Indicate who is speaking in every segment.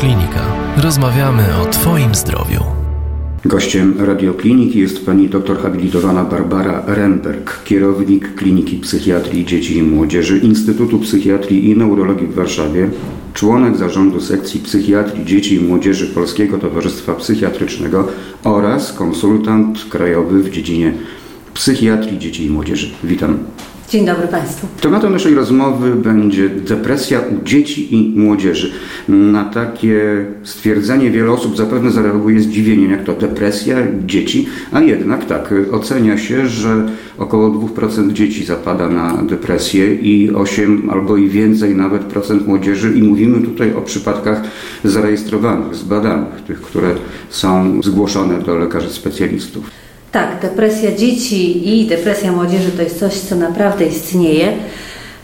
Speaker 1: Radioklinika. Rozmawiamy o Twoim zdrowiu.
Speaker 2: Gościem radiokliniki jest pani doktor habilitowana Barbara Remberg, kierownik Kliniki Psychiatrii Dzieci i Młodzieży Instytutu Psychiatrii i Neurologii w Warszawie, członek zarządu sekcji psychiatrii dzieci i młodzieży Polskiego Towarzystwa Psychiatrycznego oraz konsultant krajowy w dziedzinie psychiatrii dzieci i młodzieży. Witam.
Speaker 3: Dzień dobry Państwu.
Speaker 2: Tematem naszej rozmowy będzie depresja u dzieci i młodzieży. Na takie stwierdzenie wiele osób zapewne zareaguje zdziwieniem, jak to depresja dzieci, a jednak tak, ocenia się, że około 2% dzieci zapada na depresję i 8 albo i więcej nawet procent młodzieży i mówimy tutaj o przypadkach zarejestrowanych, zbadanych, tych, które są zgłoszone do lekarzy specjalistów.
Speaker 3: Tak, depresja dzieci i depresja młodzieży to jest coś, co naprawdę istnieje.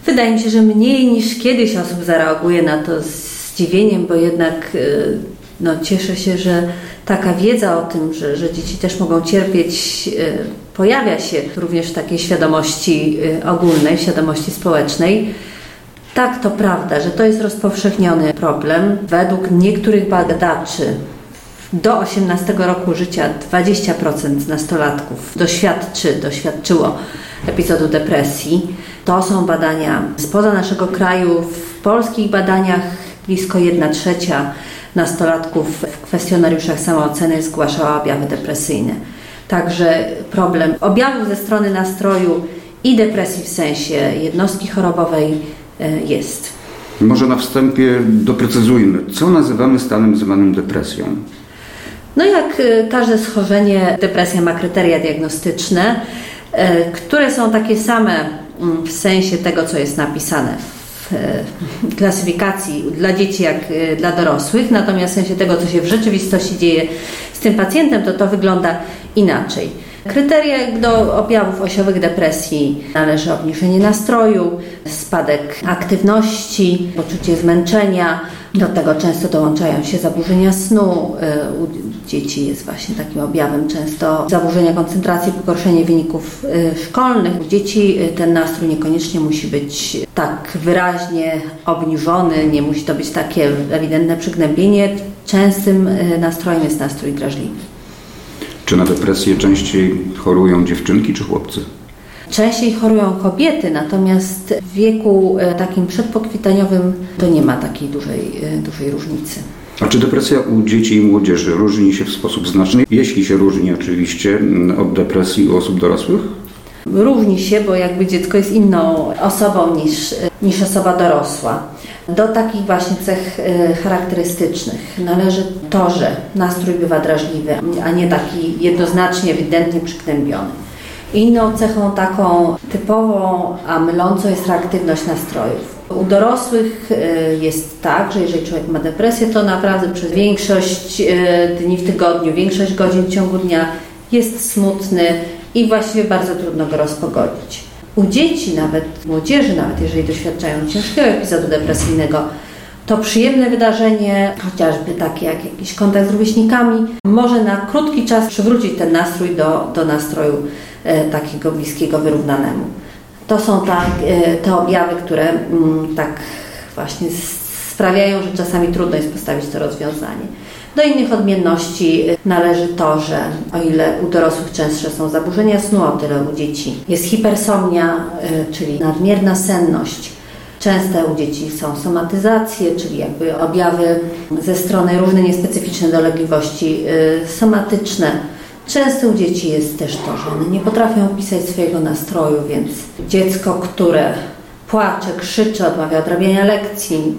Speaker 3: Wydaje mi się, że mniej niż kiedyś osób zareaguje na to z zdziwieniem, bo jednak y, no, cieszę się, że taka wiedza o tym, że, że dzieci też mogą cierpieć, y, pojawia się również w takiej świadomości y, ogólnej, świadomości społecznej. Tak, to prawda, że to jest rozpowszechniony problem. Według niektórych badaczy do 18 roku życia 20% nastolatków doświadczy, doświadczyło epizodu depresji. To są badania spoza naszego kraju. W polskich badaniach blisko 1 trzecia nastolatków w kwestionariuszach samooceny zgłaszała objawy depresyjne. Także problem objawów ze strony nastroju i depresji w sensie jednostki chorobowej e, jest.
Speaker 2: Może na wstępie doprecyzujmy, co nazywamy stanem zwanym depresją.
Speaker 3: No jak y, każde schorzenie, depresja ma kryteria diagnostyczne, y, które są takie same mm, w sensie tego, co jest napisane w y, klasyfikacji dla dzieci jak dla dorosłych, natomiast w sensie tego, co się w rzeczywistości dzieje z tym pacjentem, to to wygląda inaczej. Kryteria do objawów osiowych depresji należy obniżenie nastroju, spadek aktywności, poczucie zmęczenia. Do tego często dołączają się zaburzenia snu. Y, u dzieci jest właśnie takim objawem często zaburzenia koncentracji, pogorszenie wyników y, szkolnych. U dzieci y, ten nastrój niekoniecznie musi być tak wyraźnie obniżony, nie musi to być takie ewidentne przygnębienie. Częstym nastrojem jest nastrój drażliwy.
Speaker 2: Czy na depresję częściej chorują dziewczynki czy chłopcy?
Speaker 3: Częściej chorują kobiety, natomiast w wieku e, takim przedpokwitaniowym to nie ma takiej dużej, e, dużej różnicy.
Speaker 2: A czy depresja u dzieci i młodzieży różni się w sposób znaczny? Jeśli się różni oczywiście od depresji u osób dorosłych?
Speaker 3: Różni się, bo jakby dziecko jest inną osobą niż, niż osoba dorosła. Do takich właśnie cech y, charakterystycznych należy to, że nastrój bywa drażliwy, a nie taki jednoznacznie, ewidentnie przygnębiony. Inną cechą taką typową, a mylącą jest reaktywność nastrojów. U dorosłych y, jest tak, że jeżeli człowiek ma depresję, to naprawdę przez większość y, dni w tygodniu, większość godzin w ciągu dnia jest smutny i właściwie bardzo trudno go rozpogodzić. U dzieci, nawet młodzieży, nawet jeżeli doświadczają ciężkiego epizodu depresyjnego, to przyjemne wydarzenie, chociażby takie jak jakiś kontakt z rówieśnikami, może na krótki czas przywrócić ten nastrój do, do nastroju e, takiego bliskiego, wyrównanemu. To są ta, e, te objawy, które m, mm, tak właśnie sprawiają, że czasami trudno jest postawić to rozwiązanie. Do innych odmienności należy to, że o ile u dorosłych częstsze są zaburzenia snu, o tyle u dzieci jest hipersomnia, y, czyli nadmierna senność. Częste u dzieci są somatyzacje, czyli jakby objawy ze strony różne niespecyficzne dolegliwości y, somatyczne. Często u dzieci jest też to, że one nie potrafią opisać swojego nastroju, więc dziecko, które płacze, krzyczy, odmawia odrabiania lekcji,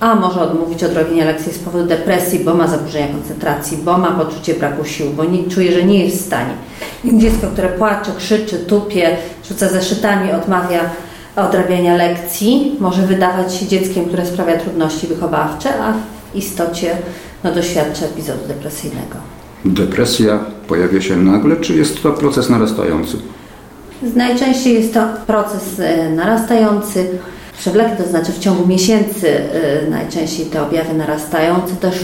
Speaker 3: a może odmówić odrobienia lekcji z powodu depresji, bo ma zaburzenia koncentracji, bo ma poczucie braku sił, bo nie, czuje, że nie jest w stanie. Dziecko, które płacze, krzyczy, tupie, rzuca zeszytami, odmawia odrabiania lekcji, może wydawać się dzieckiem, które sprawia trudności wychowawcze, a w istocie no, doświadcza epizodu depresyjnego.
Speaker 2: Depresja pojawia się nagle, czy jest to proces narastający?
Speaker 3: Najczęściej jest to proces e, narastający przewlekle, to znaczy w ciągu miesięcy y, najczęściej te objawy narastają, co też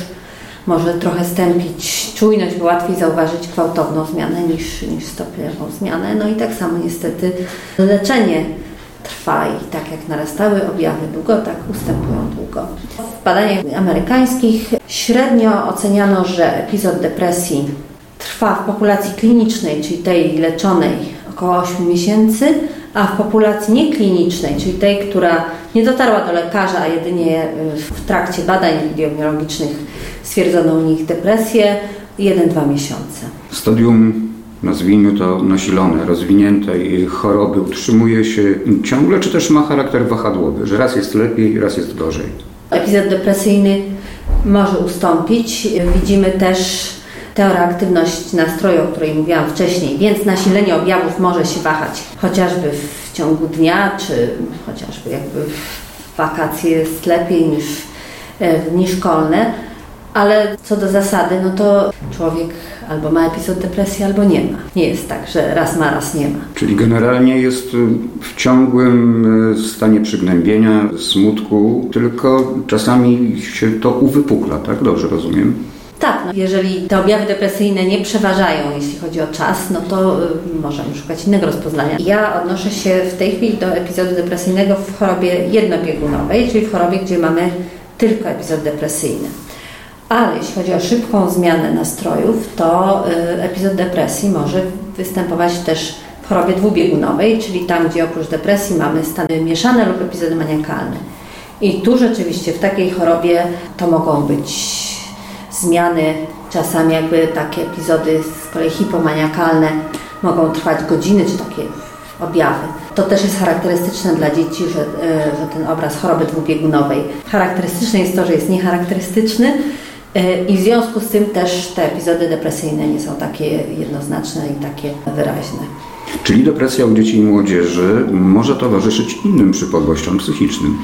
Speaker 3: może trochę stępić czujność, bo łatwiej zauważyć gwałtowną zmianę niż, niż stopniową zmianę. No i tak samo niestety leczenie trwa i tak jak narastały objawy długo, tak ustępują długo. W badaniach amerykańskich średnio oceniano, że epizod depresji trwa w populacji klinicznej, czyli tej leczonej, około 8 miesięcy, a w populacji nieklinicznej, czyli tej, która nie dotarła do lekarza, a jedynie w trakcie badań epidemiologicznych stwierdzono u nich depresję, 1-2 miesiące.
Speaker 2: Stadium, nazwijmy to nasilone, rozwiniętej choroby utrzymuje się ciągle, czy też ma charakter wahadłowy, że raz jest lepiej, raz jest gorzej?
Speaker 3: Epizod depresyjny może ustąpić. Widzimy też teoreaktywność nastroju, o której mówiłam wcześniej, więc nasilenie objawów może się wahać chociażby w ciągu dnia, czy chociażby jakby w wakacje jest lepiej niż w dni szkolne, ale co do zasady, no to człowiek albo ma epizod depresji, albo nie ma. Nie jest tak, że raz ma, raz nie ma.
Speaker 2: Czyli generalnie jest w ciągłym e, stanie przygnębienia, smutku, tylko czasami się to uwypukla, tak? Dobrze rozumiem?
Speaker 3: Tak, no jeżeli te objawy depresyjne nie przeważają, jeśli chodzi o czas, no to y, możemy szukać innego rozpoznania. Ja odnoszę się w tej chwili do epizodu depresyjnego w chorobie jednobiegunowej, czyli w chorobie, gdzie mamy tylko epizod depresyjny. Ale jeśli chodzi o szybką zmianę nastrojów, to y, epizod depresji może występować też w chorobie dwubiegunowej, czyli tam, gdzie oprócz depresji mamy stany mieszane lub epizody maniakalne. I tu rzeczywiście w takiej chorobie to mogą być zmiany, czasami jakby takie epizody z kolei hipomaniakalne mogą trwać godziny, czy takie objawy. To też jest charakterystyczne dla dzieci, że, e, że ten obraz choroby dwubiegunowej. Charakterystyczne jest to, że jest niecharakterystyczny e, i w związku z tym też te epizody depresyjne nie są takie jednoznaczne i takie wyraźne.
Speaker 2: Czyli depresja u dzieci i młodzieży może towarzyszyć innym przypadłościom psychicznym.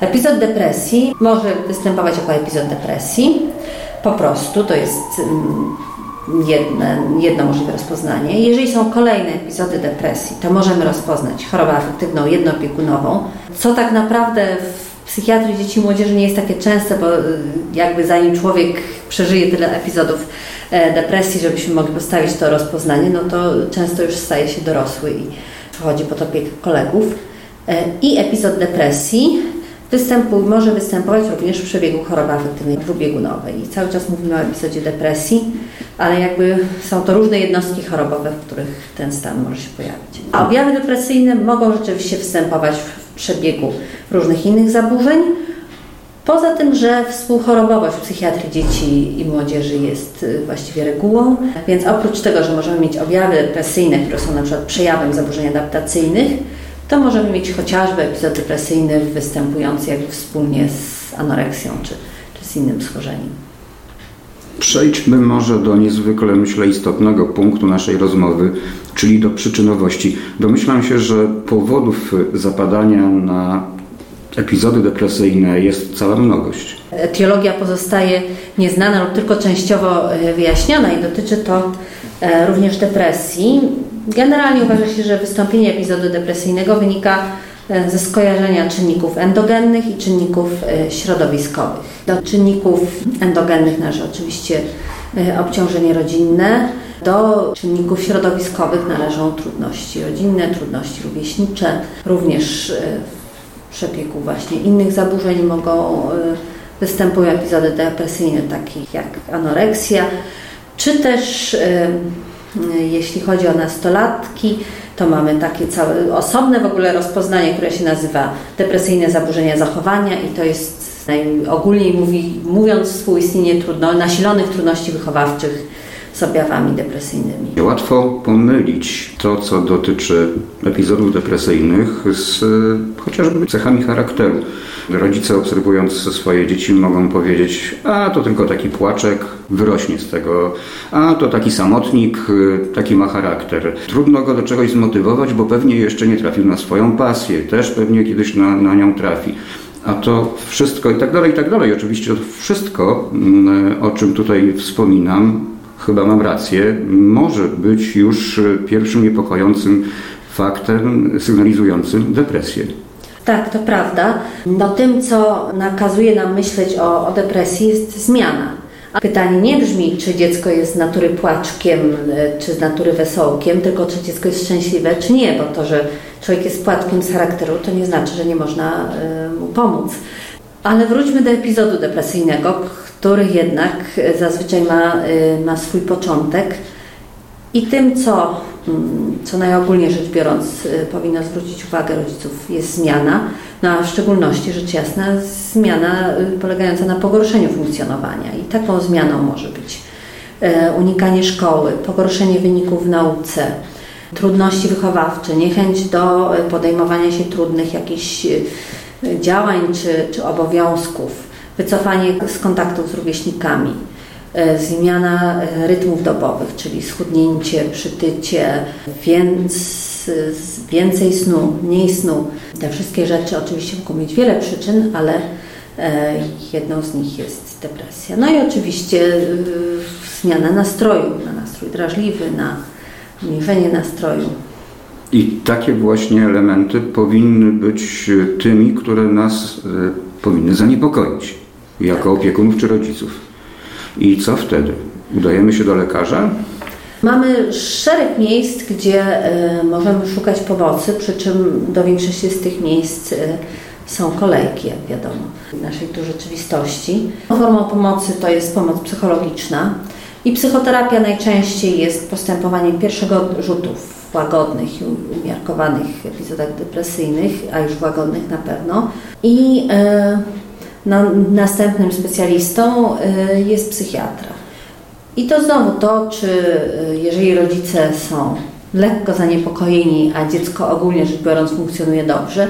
Speaker 3: Epizod depresji może występować jako epizod depresji. Po prostu to jest mm, jedne, jedno możliwe rozpoznanie. Jeżeli są kolejne epizody depresji, to możemy rozpoznać chorobę afektywną jednobiegunową, co tak naprawdę w psychiatrii dzieci i młodzieży nie jest takie częste, bo y, jakby zanim człowiek przeżyje tyle epizodów e, depresji, żebyśmy mogli postawić to rozpoznanie, no to często już staje się dorosły i przechodzi pod opiekę kolegów. E, I epizod depresji Występuj, może występować również w przebiegu choroby afektywnej dwubiegunowej. I cały czas mówimy o epizodzie depresji, ale jakby są to różne jednostki chorobowe, w których ten stan może się pojawić. A objawy depresyjne mogą rzeczywiście występować w przebiegu różnych innych zaburzeń. Poza tym, że współchorobowość w psychiatrii dzieci i młodzieży jest y, właściwie regułą, więc oprócz tego, że możemy mieć objawy depresyjne, które są na przykład przejawem zaburzeń adaptacyjnych, to możemy mieć chociażby epizod depresyjny występujący jakby wspólnie z anoreksją czy, czy z innym schorzeniem.
Speaker 2: Przejdźmy może do niezwykle, myślę, istotnego punktu naszej rozmowy, czyli do przyczynowości. Domyślam się, że powodów zapadania na epizody depresyjne jest cała mnogość.
Speaker 3: Etiologia pozostaje nieznana lub tylko częściowo e, wyjaśniona i dotyczy to e, również depresji. Generalnie uważa się, że wystąpienie epizodu depresyjnego wynika e, ze skojarzenia czynników endogennych i czynników e, środowiskowych. Do czynników endogennych należy oczywiście e, obciążenie rodzinne, do czynników środowiskowych należą trudności rodzinne, trudności rówieśnicze, również w przebiegu właśnie innych zaburzeń mogą występują epizody depresyjne, takich jak anoreksja, czy też jeśli chodzi o nastolatki, to mamy takie całe osobne w ogóle rozpoznanie, które się nazywa depresyjne zaburzenia zachowania i to jest najogólniej mówi, mówiąc współistnienie trudno, nasilonych trudności wychowawczych z objawami depresyjnymi.
Speaker 2: Łatwo pomylić to, co dotyczy epizodów depresyjnych z chociażby cechami charakteru. Rodzice obserwując swoje dzieci mogą powiedzieć, a to tylko taki płaczek, wyrośnie z tego, a to taki samotnik, taki ma charakter. Trudno go do czegoś zmotywować, bo pewnie jeszcze nie trafił na swoją pasję, też pewnie kiedyś na, na nią trafi. A to wszystko i tak dalej, i tak dalej. Oczywiście wszystko, mm, o czym tutaj wspominam, chyba mam rację, może być już pierwszym niepokojącym faktem sygnalizującym depresję.
Speaker 3: Tak, to prawda. No tym, co nakazuje nam myśleć o, o depresji, jest zmiana. A pytanie nie brzmi, czy dziecko jest z natury płaczkiem, e, czy z natury wesołkiem, tylko czy dziecko jest szczęśliwe, czy nie, bo to, że człowiek jest płatkiem z charakteru, to nie znaczy, że nie można e, mu pomóc. Ale wróćmy do epizodu depresyjnego, który jednak zazwyczaj ma, ma swój początek. I tym, co, mm, co najogólniej rzecz biorąc powinno zwrócić uwagę rodziców, jest zmiana, no a w szczególności rzecz jasna zmiana y, polegająca na pogorszeniu funkcjonowania. I taką zmianą może być e, unikanie szkoły, pogorszenie wyników w nauce, trudności wychowawcze, niechęć do e, podejmowania się trudnych jakichś e, działań czy, czy obowiązków, wycofanie z kontaktów z rówieśnikami, zmiana rytmów dobowych, czyli schudnięcie, przytycie, więc więcej snu, mniej snu. Te wszystkie rzeczy oczywiście mogą mieć wiele przyczyn, ale e, jedną z nich jest depresja. No i oczywiście e, zmiana nastroju, na nastrój drażliwy, na obniżenie nastroju.
Speaker 2: I takie właśnie elementy powinny być tymi, które nas e, powinny zaniepokoić jako opiekunów czy rodziców. I co wtedy? Udajemy się do lekarza?
Speaker 3: Mamy szereg miejsc, gdzie e, możemy szukać pomocy, przy czym do większości z tych miejsc e, są kolejki, jak wiadomo, w naszej tu rzeczywistości. Formą pomocy to jest pomoc psychologiczna i psychoterapia najczęściej jest postępowaniem pierwszego rzutu w łagodnych i umiarkowanych epizodach depresyjnych, a już łagodnych na pewno. I e, no, następnym specjalistą e, jest psychiatra. I to znowu to, czy y, jeżeli rodzice są lekko zaniepokojeni, a dziecko ogólnie rzecz biorąc funkcjonuje dobrze,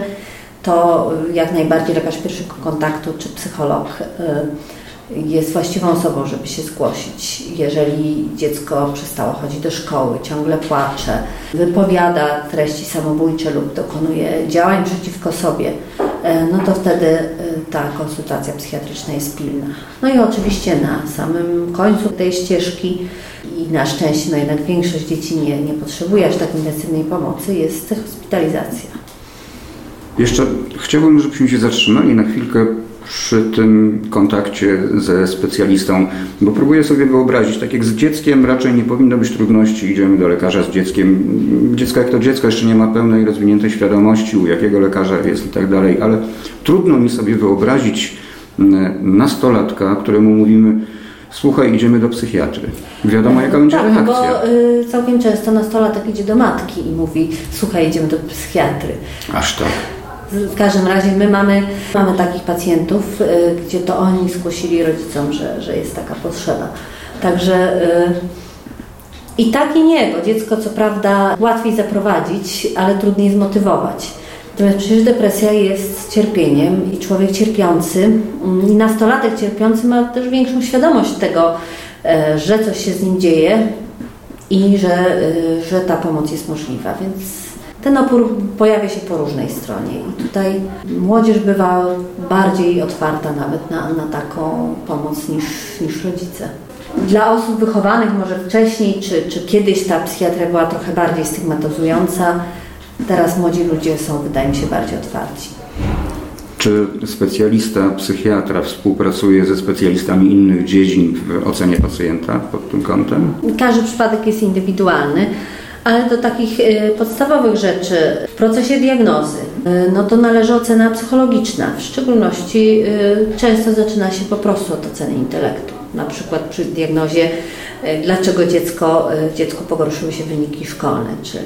Speaker 3: to jak najbardziej lekarz pierwszego kontaktu czy psycholog y, jest właściwą osobą, żeby się zgłosić. Jeżeli dziecko przestało chodzić do szkoły, ciągle płacze, wypowiada treści samobójcze lub dokonuje działań przeciwko sobie, no to wtedy e, ta konsultacja psychiatryczna jest pilna. No i oczywiście na samym końcu tej ścieżki i na szczęście no jednak większość dzieci nie, nie potrzebuje aż tak intensywnej pomocy, jest hospitalizacja.
Speaker 2: Jeszcze chciałbym, żebyśmy się zatrzymali na chwilkę przy tym kontakcie ze specjalistą, bo próbuję sobie wyobrazić, tak jak z dzieckiem raczej nie powinno być trudności, idziemy do lekarza z dzieckiem. Dziecko jak to dziecko jeszcze nie ma pełnej rozwiniętej świadomości, u jakiego lekarza jest i tak dalej, ale trudno mi sobie wyobrazić nastolatka, któremu mówimy słuchaj, idziemy do psychiatry. Wiadomo, jaka będzie
Speaker 3: tak,
Speaker 2: reakcja.
Speaker 3: bo y, całkiem często nastolatek idzie do matki i mówi, słuchaj, idziemy do psychiatry.
Speaker 2: Aż tak.
Speaker 3: W każdym razie my mamy, mamy takich pacjentów, y, gdzie to oni zgłosili rodzicom, że, że jest taka potrzeba. Także y, i tak i nie, bo dziecko co prawda łatwiej zaprowadzić, ale trudniej zmotywować. Natomiast przecież depresja jest cierpieniem i człowiek cierpiący mm, i nastolatek cierpiący ma też większą świadomość tego, e, że coś się z nim dzieje i że, że ta pomoc jest możliwa. Więc ten opór pojawia się po różnej stronie i tutaj młodzież bywa bardziej otwarta nawet na, na taką pomoc niż, niż rodzice. Dla osób wychowanych może wcześniej czy, czy kiedyś ta psychiatria była trochę bardziej stygmatyzująca, teraz młodzi ludzie są, wydaje mi się, bardziej otwarci.
Speaker 2: Czy specjalista, psychiatra współpracuje ze specjalistami innych dziedzin w ocenie pacjenta pod tym kątem?
Speaker 3: Każdy przypadek jest indywidualny ale do takich y, podstawowych rzeczy w procesie diagnozy, y, no to należy ocena psychologiczna. W szczególności y, często zaczyna się po prostu od oceny intelektu. Na przykład przy diagnozie, dlaczego dziecko, dziecko pogorszyły się wyniki szkolne, czy,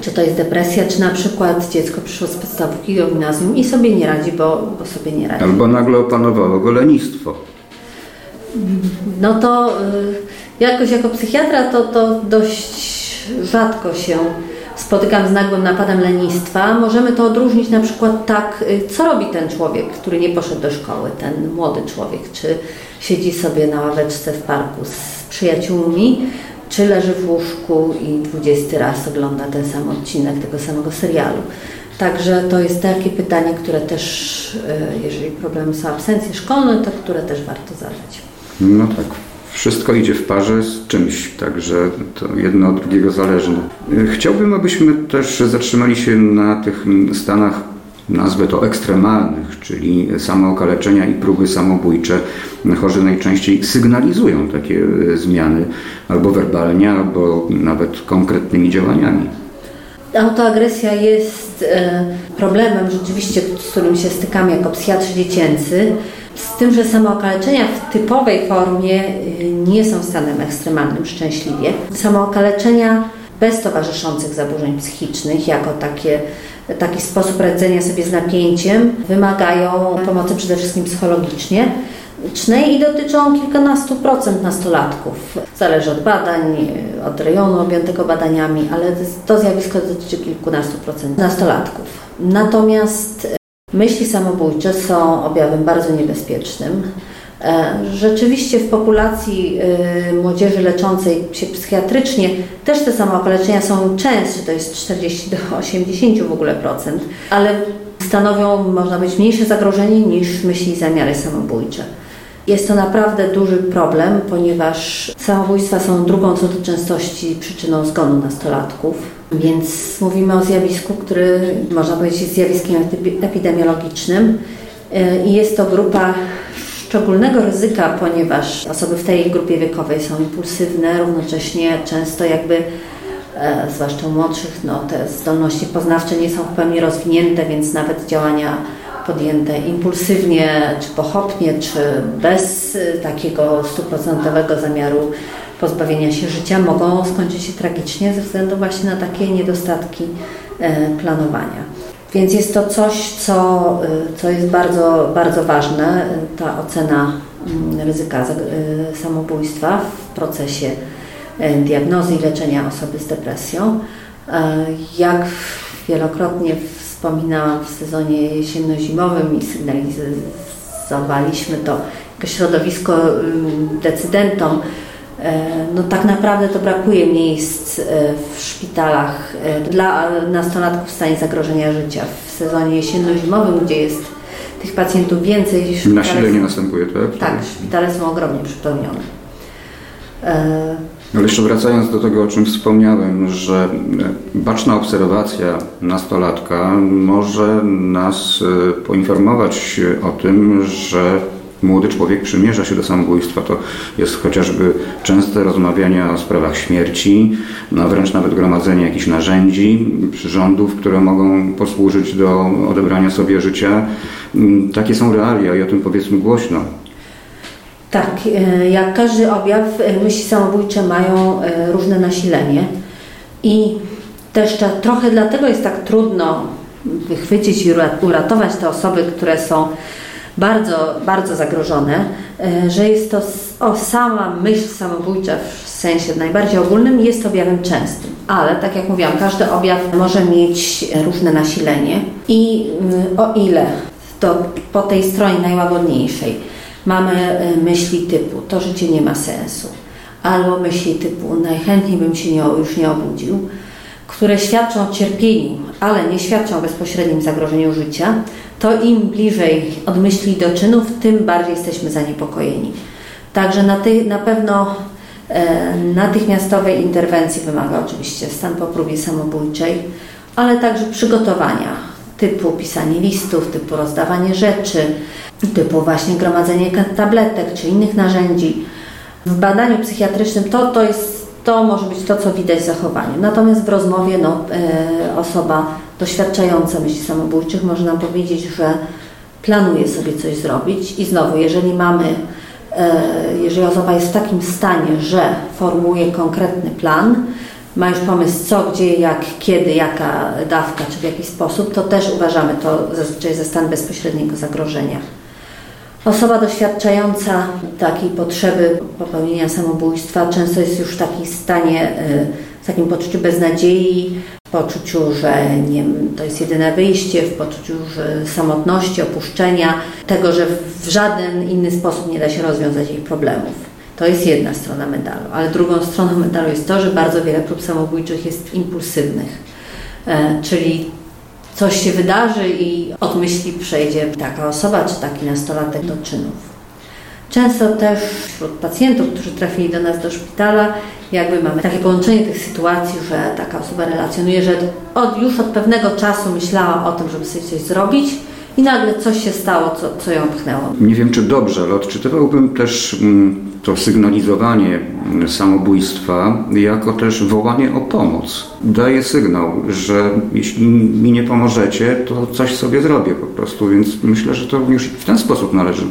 Speaker 3: czy to jest depresja, czy na przykład dziecko przyszło z podstawówki do gimnazjum i sobie nie radzi, bo, bo sobie nie radzi.
Speaker 2: Albo nagle opanowało go lenistwo.
Speaker 3: No to jakoś jako psychiatra to, to dość rzadko się spotykam z nagłym napadem lenistwa. Możemy to odróżnić na przykład tak, y, co robi ten człowiek, który nie poszedł do szkoły, ten młody człowiek, czy siedzi sobie na ławeczce w parku z przyjaciółmi, czy leży w łóżku i dwudziesty raz ogląda ten sam odcinek tego samego serialu. Także to jest takie pytanie, które też, y, jeżeli problemy są absencje szkolne, to które też warto zadać.
Speaker 2: No tak, wszystko idzie w parze z czymś, także to jedno od drugiego zależne. Chciałbym, abyśmy też zatrzymali się na tych stanach nazwę to ekstremalnych, czyli samookaleczenia i próby samobójcze, chorzy najczęściej sygnalizują takie e, zmiany albo werbalnie, albo nawet konkretnymi działaniami.
Speaker 3: Autoagresja jest e, problemem rzeczywiście, z którym się stykamy jako psychiatrzy dziecięcy, z tym, że samookaleczenia w typowej formie e, nie są stanem ekstremalnym szczęśliwie. Samookaleczenia bez towarzyszących zaburzeń psychicznych, jako takie, taki sposób radzenia sobie z napięciem, wymagają pomocy przede wszystkim psychologicznie i dotyczą kilkunastu procent nastolatków. Zależy od badań, od rejonu objętego badaniami, ale to zjawisko dotyczy kilkunastu procent nastolatków. Natomiast myśli samobójcze są objawem bardzo niebezpiecznym. E, rzeczywiście w populacji e, młodzieży leczącej się psychiatrycznie też te samookaleczenia są częstsze, to jest 40 do 80 w ogóle procent, ale stanowią, można być, mniejsze zagrożenie niż myśli i zamiary samobójcze. Jest to naprawdę duży problem, ponieważ samobójstwa są drugą co do częstości przyczyną zgonu nastolatków. Więc mówimy o zjawisku, który można powiedzieć jest zjawiskiem epidemiologicznym e, i jest to grupa szczególnego ryzyka, ponieważ osoby w tej grupie wiekowej są impulsywne, równocześnie często jakby e, zwłaszcza u młodszych, no, te zdolności poznawcze nie są w pełni rozwinięte, więc nawet działania podjęte impulsywnie, czy pochopnie, czy bez y, takiego stuprocentowego zamiaru pozbawienia się życia, mogą skończyć się tragicznie ze względu właśnie na takie niedostatki e, planowania. Więc jest to coś, co, y, co jest bardzo, bardzo ważne, y, ta ocena mm, ryzyka samobójstwa w procesie e, diagnozy i leczenia osoby z depresją. E, jak wielokrotnie wspominałam w sezonie jesienno-zimowym i sygnalizowaliśmy to jako środowisko decydentom, e, no tak naprawdę to brakuje miejsc e, w szpitalach e, dla nastolatków w stanie zagrożenia życia. W sezonie jesienno-zimowym, gdzie jest tych pacjentów więcej.
Speaker 2: Nasilenie następuje, tak?
Speaker 3: Tak, szpitale są ogromnie przepełnione.
Speaker 2: Ale jeszcze wracając do tego, o czym wspomniałem, że baczna obserwacja nastolatka może nas e, poinformować o tym, że młody człowiek przymierza się do samobójstwa. To jest chociażby częste rozmawianie o sprawach śmierci, no wręcz nawet gromadzenie jakichś narzędzi, przyrządów, które mogą posłużyć do odebrania sobie życia. Mm, takie są realia i o tym powiedzmy głośno.
Speaker 3: Tak, e, jak każdy objaw, e, myśli samobójcze mają e, różne nasilenie i też trochę dlatego jest tak trudno wychwycić i uratować te osoby, które są bardzo, bardzo zagrożone, że jest to o, sama myśl samobójcza w sensie najbardziej ogólnym jest objawem częstym. Ale tak jak mówiłam, każdy objaw może mieć różne nasilenie i o ile to po tej stronie najłagodniejszej Mamy e, myśli typu to życie nie ma sensu, albo myśli typu najchętniej bym się nie, już nie obudził, które świadczą o cierpieniu, ale nie świadczą o bezpośrednim zagrożeniu życia, to im bliżej od myśli do czynów, tym bardziej jesteśmy zaniepokojeni. Także na, ty, na pewno e, natychmiastowej interwencji wymaga oczywiście stan po próbie samobójczej, ale także przygotowania typu pisanie listów, typu rozdawanie rzeczy, typu właśnie gromadzenie tabletek czy innych narzędzi. W badaniu psychiatrycznym to, to, jest, to może być to, co widać w zachowaniu. Natomiast w rozmowie no, e, osoba doświadczająca myśli samobójczych może nam powiedzieć, że planuje sobie coś zrobić i znowu, jeżeli mamy, e, jeżeli osoba jest w takim stanie, że formułuje konkretny plan, ma już pomysł co, gdzie, jak, kiedy, jaka dawka, czy w jaki sposób, to też uważamy to zazwyczaj za stan bezpośredniego zagrożenia. Osoba doświadczająca takiej potrzeby popełnienia samobójstwa często jest już w takim stanie, y, w takim poczuciu beznadziei, w poczuciu, że nie, to jest jedyne wyjście, w poczuciu że samotności, opuszczenia, tego, że w żaden inny sposób nie da się rozwiązać jej problemów. To jest jedna strona medalu, ale drugą stroną medalu jest to, że bardzo wiele prób samobójczych jest impulsywnych, e, czyli coś się wydarzy i od myśli przejdzie taka osoba czy taki nastolatek do czynów. Często też wśród pacjentów, którzy trafili do nas do szpitala, jakby mamy takie połączenie tych sytuacji, że taka osoba relacjonuje, że od, już od pewnego czasu myślała o tym, żeby sobie coś zrobić i nagle coś się stało, co, co ją pchnęło.
Speaker 2: Nie wiem, czy dobrze, ale odczytywałbym też mm, to sygnalizowanie mm, samobójstwa jako też wołanie o pomoc. Daje sygnał, że jeśli mi nie pomożecie, to coś sobie zrobię po prostu, więc myślę, że to już w ten sposób należy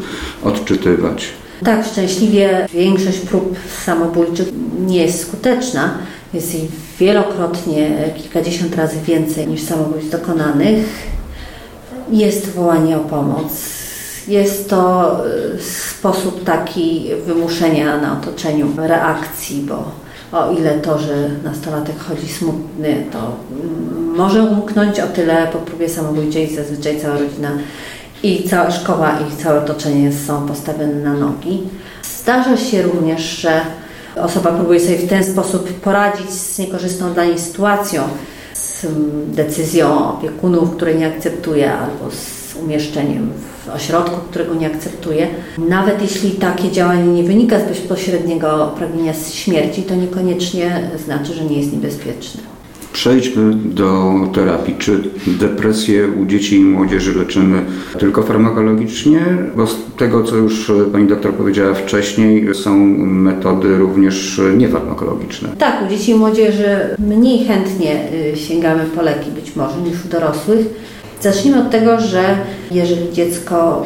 Speaker 2: odczytywać.
Speaker 3: Tak, szczęśliwie większość prób samobójczych nie jest skuteczna. Jest ich wielokrotnie, kilkadziesiąt razy więcej niż samobójstw dokonanych. Jest wołanie o pomoc. Jest to e, sposób taki wymuszenia na otoczeniu reakcji, bo o ile to, że nastolatek chodzi smutny, to może umknąć o tyle po próbie samobójczej zazwyczaj cała rodzina i cała szkoła i całe otoczenie są postawione na nogi. Zdarza się również, że osoba próbuje sobie w ten sposób poradzić z niekorzystną dla niej sytuacją, z decyzją opiekunów, której nie akceptuje, albo z umieszczeniem w ośrodku, którego nie akceptuje. Nawet jeśli takie działanie nie wynika z bezpośredniego pragnienia śmierci, to niekoniecznie znaczy, że nie jest niebezpieczne.
Speaker 2: Przejdźmy do terapii. Czy depresję u dzieci i młodzieży leczymy tylko farmakologicznie? Bo z tego, co już pani doktor powiedziała wcześniej, są metody również niefarmakologiczne.
Speaker 3: Tak, u dzieci i młodzieży mniej chętnie y, sięgamy po leki być może niż u dorosłych. Zacznijmy od tego, że jeżeli dziecko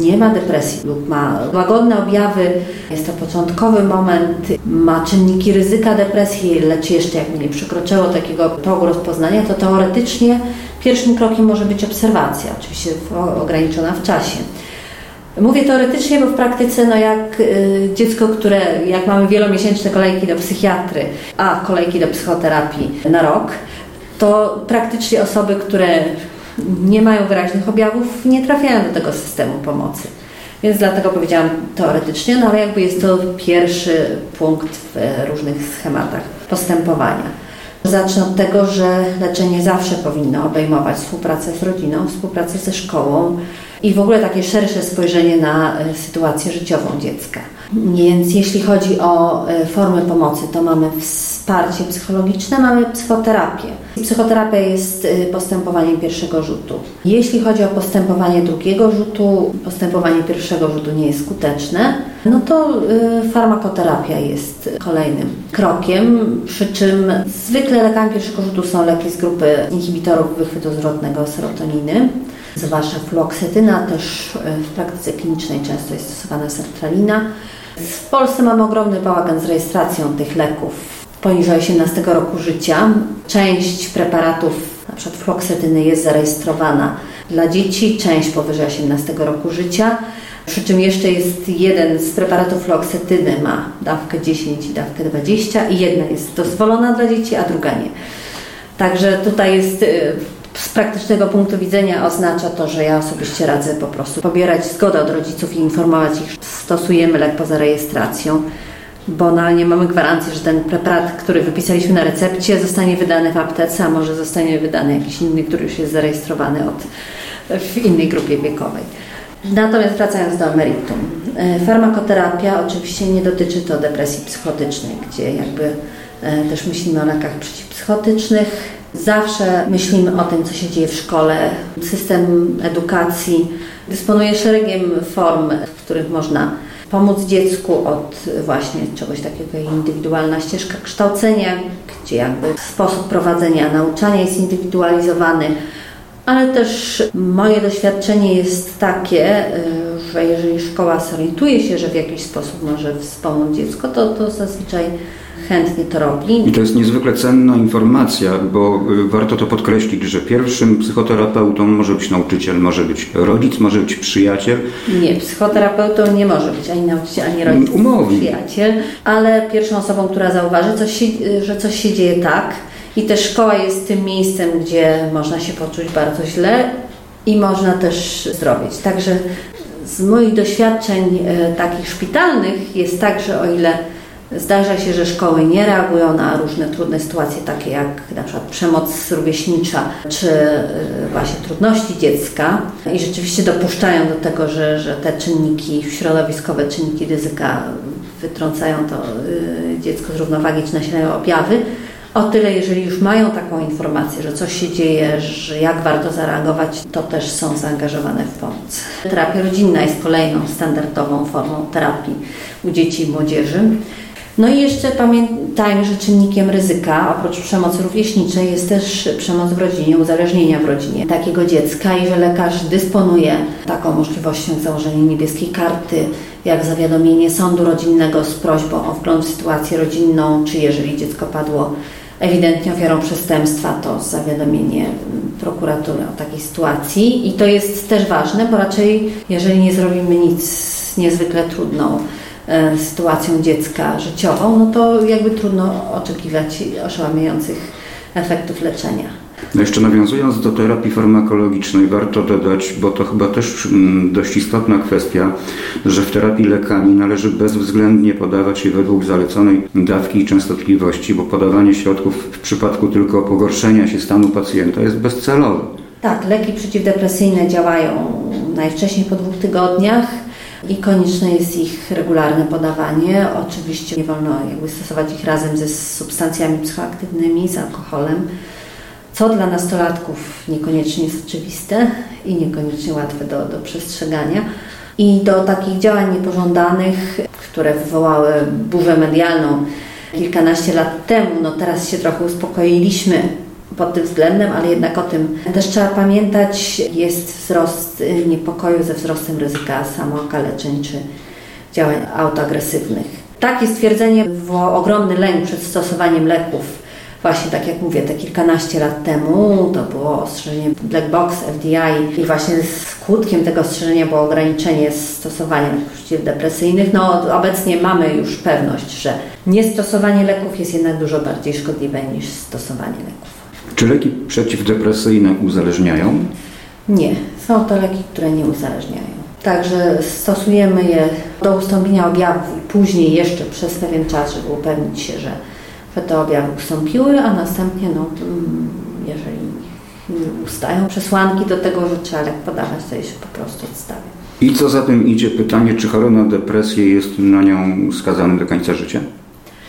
Speaker 3: nie ma depresji lub ma łagodne objawy, jest to początkowy moment, ma czynniki ryzyka depresji, lecz jeszcze jakby nie przekroczyło takiego progu rozpoznania, to teoretycznie pierwszym krokiem może być obserwacja, oczywiście ograniczona w czasie. Mówię teoretycznie, bo w praktyce, no jak y, dziecko, które, jak mamy wielomiesięczne kolejki do psychiatry, a kolejki do psychoterapii na rok, to praktycznie osoby, które nie mają wyraźnych objawów, nie trafiają do tego systemu pomocy. Więc dlatego powiedziałam teoretycznie, no ale jakby jest to pierwszy punkt w różnych schematach postępowania. Zacznę od tego, że leczenie zawsze powinno obejmować współpracę z rodziną, współpracę ze szkołą i w ogóle takie szersze spojrzenie na e, sytuację życiową dziecka. Więc jeśli chodzi o e, formy pomocy, to mamy wsparcie psychologiczne, mamy psychoterapię. Psychoterapia jest e, postępowaniem pierwszego rzutu. Jeśli chodzi o postępowanie drugiego rzutu, postępowanie pierwszego rzutu nie jest skuteczne, no to farmakoterapia jest kolejnym krokiem, przy czym zwykle lekami pierwszego rzutu są leki z grupy inhibitorów wychwytu zwrotnego serotoniny zwłaszcza fluoksetyna, też w praktyce klinicznej często jest stosowana sertralina. W Polsce mamy ogromny bałagan z rejestracją tych leków poniżej 18 roku życia. Część preparatów, na przykład floksetyny, jest zarejestrowana dla dzieci, część powyżej 18 roku życia. Przy czym jeszcze jest jeden z preparatów fluoksetyny ma dawkę 10 i dawkę 20 i jedna jest dozwolona dla dzieci, a druga nie. Także tutaj jest y, z praktycznego punktu widzenia oznacza to, że ja osobiście radzę po prostu pobierać zgodę od rodziców i informować ich, że stosujemy lek poza rejestracją, bo no, nie mamy gwarancji, że ten preparat, który wypisaliśmy na recepcie, zostanie wydany w aptece, a może zostanie wydany jakiś inny, który już jest zarejestrowany od, w innej grupie wiekowej. Natomiast wracając do meritum. E, farmakoterapia oczywiście nie dotyczy to depresji psychotycznej, gdzie jakby e, też myślimy o lekach przeciwpsychotycznych, Zawsze myślimy o tym, co się dzieje w szkole. System edukacji dysponuje szeregiem form, w których można pomóc dziecku od właśnie czegoś takiego jak indywidualna ścieżka kształcenia, gdzie jakby sposób prowadzenia nauczania jest indywidualizowany, ale też moje doświadczenie jest takie, y, że jeżeli szkoła zorientuje się, że w jakiś sposób może wspomóc dziecko, to, to zazwyczaj chętnie to robi.
Speaker 2: I to jest niezwykle cenna informacja, bo y, warto to podkreślić, że pierwszym psychoterapeutą może być nauczyciel, może być rodzic, może być przyjaciel.
Speaker 3: Nie, psychoterapeutą nie może być ani nauczyciel, ani rodzic,
Speaker 2: Umowi.
Speaker 3: przyjaciel, ale pierwszą osobą, która zauważy, coś się, że coś się dzieje tak i też szkoła jest tym miejscem, gdzie można się poczuć bardzo źle i można też zrobić. Także z moich doświadczeń e, takich szpitalnych jest tak, że o ile Zdarza się, że szkoły nie reagują na różne trudne sytuacje, takie jak na przykład przemoc rówieśnicza, czy właśnie trudności dziecka i rzeczywiście dopuszczają do tego, że, że te czynniki, środowiskowe czynniki ryzyka wytrącają to dziecko z równowagi, czy nasilają objawy. O tyle, jeżeli już mają taką informację, że coś się dzieje, że jak warto zareagować, to też są zaangażowane w pomoc. Terapia rodzinna jest kolejną standardową formą terapii u dzieci i młodzieży. No i jeszcze pamiętajmy, że czynnikiem ryzyka, oprócz przemocy rówieśniczej, jest też przemoc w rodzinie, uzależnienia w rodzinie takiego dziecka i że lekarz dysponuje taką możliwością jak założenie niebieskiej karty, jak zawiadomienie sądu rodzinnego z prośbą o wgląd w sytuację rodzinną, czy jeżeli dziecko padło ewidentnie ofiarą przestępstwa, to zawiadomienie prokuratury o takiej sytuacji. I to jest też ważne, bo raczej jeżeli nie zrobimy nic niezwykle trudną sytuacją dziecka życiową, no to jakby trudno oczekiwać oszałamiających efektów leczenia.
Speaker 2: No jeszcze nawiązując do terapii farmakologicznej, warto dodać, bo to chyba też mm, dość istotna kwestia, że w terapii lekami należy bezwzględnie podawać je według zaleconej dawki i częstotliwości, bo podawanie środków w przypadku tylko pogorszenia się stanu pacjenta jest bezcelowe.
Speaker 3: Tak, leki przeciwdepresyjne działają najwcześniej po dwóch tygodniach i konieczne jest ich regularne podawanie. Oczywiście nie wolno jakby stosować ich razem ze substancjami psychoaktywnymi, z alkoholem co dla nastolatków niekoniecznie jest oczywiste i niekoniecznie łatwe do, do przestrzegania. I do takich działań niepożądanych, które wywołały burzę medialną kilkanaście lat temu, no teraz się trochę uspokoiliśmy pod tym względem, ale jednak o tym też trzeba pamiętać. Jest wzrost niepokoju ze wzrostem ryzyka samookaleczeń czy działań autoagresywnych. Takie stwierdzenie wywołało ogromny lęk przed stosowaniem leków właśnie tak jak mówię, te kilkanaście lat temu to było ostrzeżenie Black Box, FDI i właśnie skutkiem tego ostrzeżenia było ograniczenie stosowania leków przeciwdepresyjnych. No obecnie mamy już pewność, że niestosowanie leków jest jednak dużo bardziej szkodliwe niż stosowanie leków.
Speaker 2: Czy leki przeciwdepresyjne uzależniają?
Speaker 3: Nie, są to leki, które nie uzależniają. Także stosujemy je do ustąpienia objawów i później jeszcze przez pewien czas, żeby upewnić się, że te objawy ustąpiły, a następnie, no, mm, jeżeli ustają przesłanki do tego, że trzeba lek podawać, to się po prostu odstawia.
Speaker 2: I co za tym idzie pytanie, czy chory na depresję jest na nią skazany do końca życia?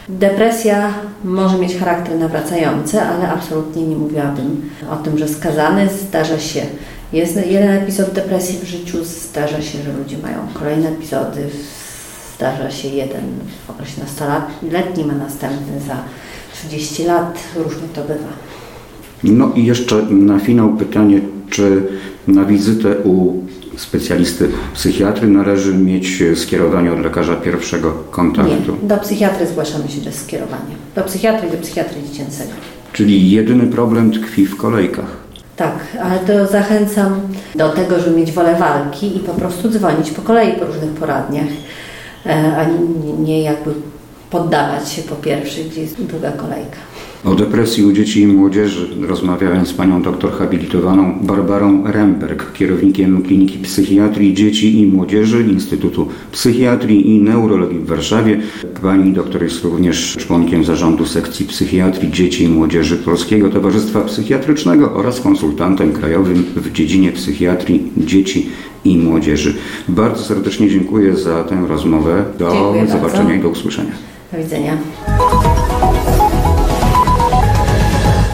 Speaker 3: Depresja może mieć charakter nawracający, ale absolutnie nie mówiłabym o tym, że skazany. Zdarza się, jest jeden epizod depresji w życiu, zdarza się, że ludzie mają kolejne epizody, Zdarza się jeden w okresie nastoletnim, a następny za 30 lat. Różnie to bywa.
Speaker 2: No i jeszcze na finał pytanie, czy na wizytę u specjalisty psychiatry należy mieć skierowanie od lekarza pierwszego kontaktu?
Speaker 3: Nie, do psychiatry zgłaszamy się bez skierowania. Do psychiatry, do psychiatry dziecięcego.
Speaker 2: Czyli jedyny problem tkwi w kolejkach.
Speaker 3: Tak, ale to zachęcam do tego, żeby mieć wolę walki i po prostu dzwonić po kolei po różnych poradniach. E, a nie jakby poddawać się po pierwszej, gdzie jest długa kolejka.
Speaker 2: O depresji u dzieci i młodzieży rozmawiałem z panią doktor habilitowaną Barbarą Remberg, kierownikiem Kliniki Psychiatrii Dzieci i Młodzieży Instytutu Psychiatrii i Neurologii w Warszawie. Pani doktor jest również członkiem zarządu sekcji psychiatrii dzieci i młodzieży Polskiego Towarzystwa Psychiatrycznego oraz konsultantem krajowym w dziedzinie psychiatrii dzieci i młodzieży. Bardzo serdecznie dziękuję za tę rozmowę. Do
Speaker 3: dziękuję
Speaker 2: zobaczenia
Speaker 3: bardzo.
Speaker 2: i do usłyszenia.
Speaker 3: Do widzenia.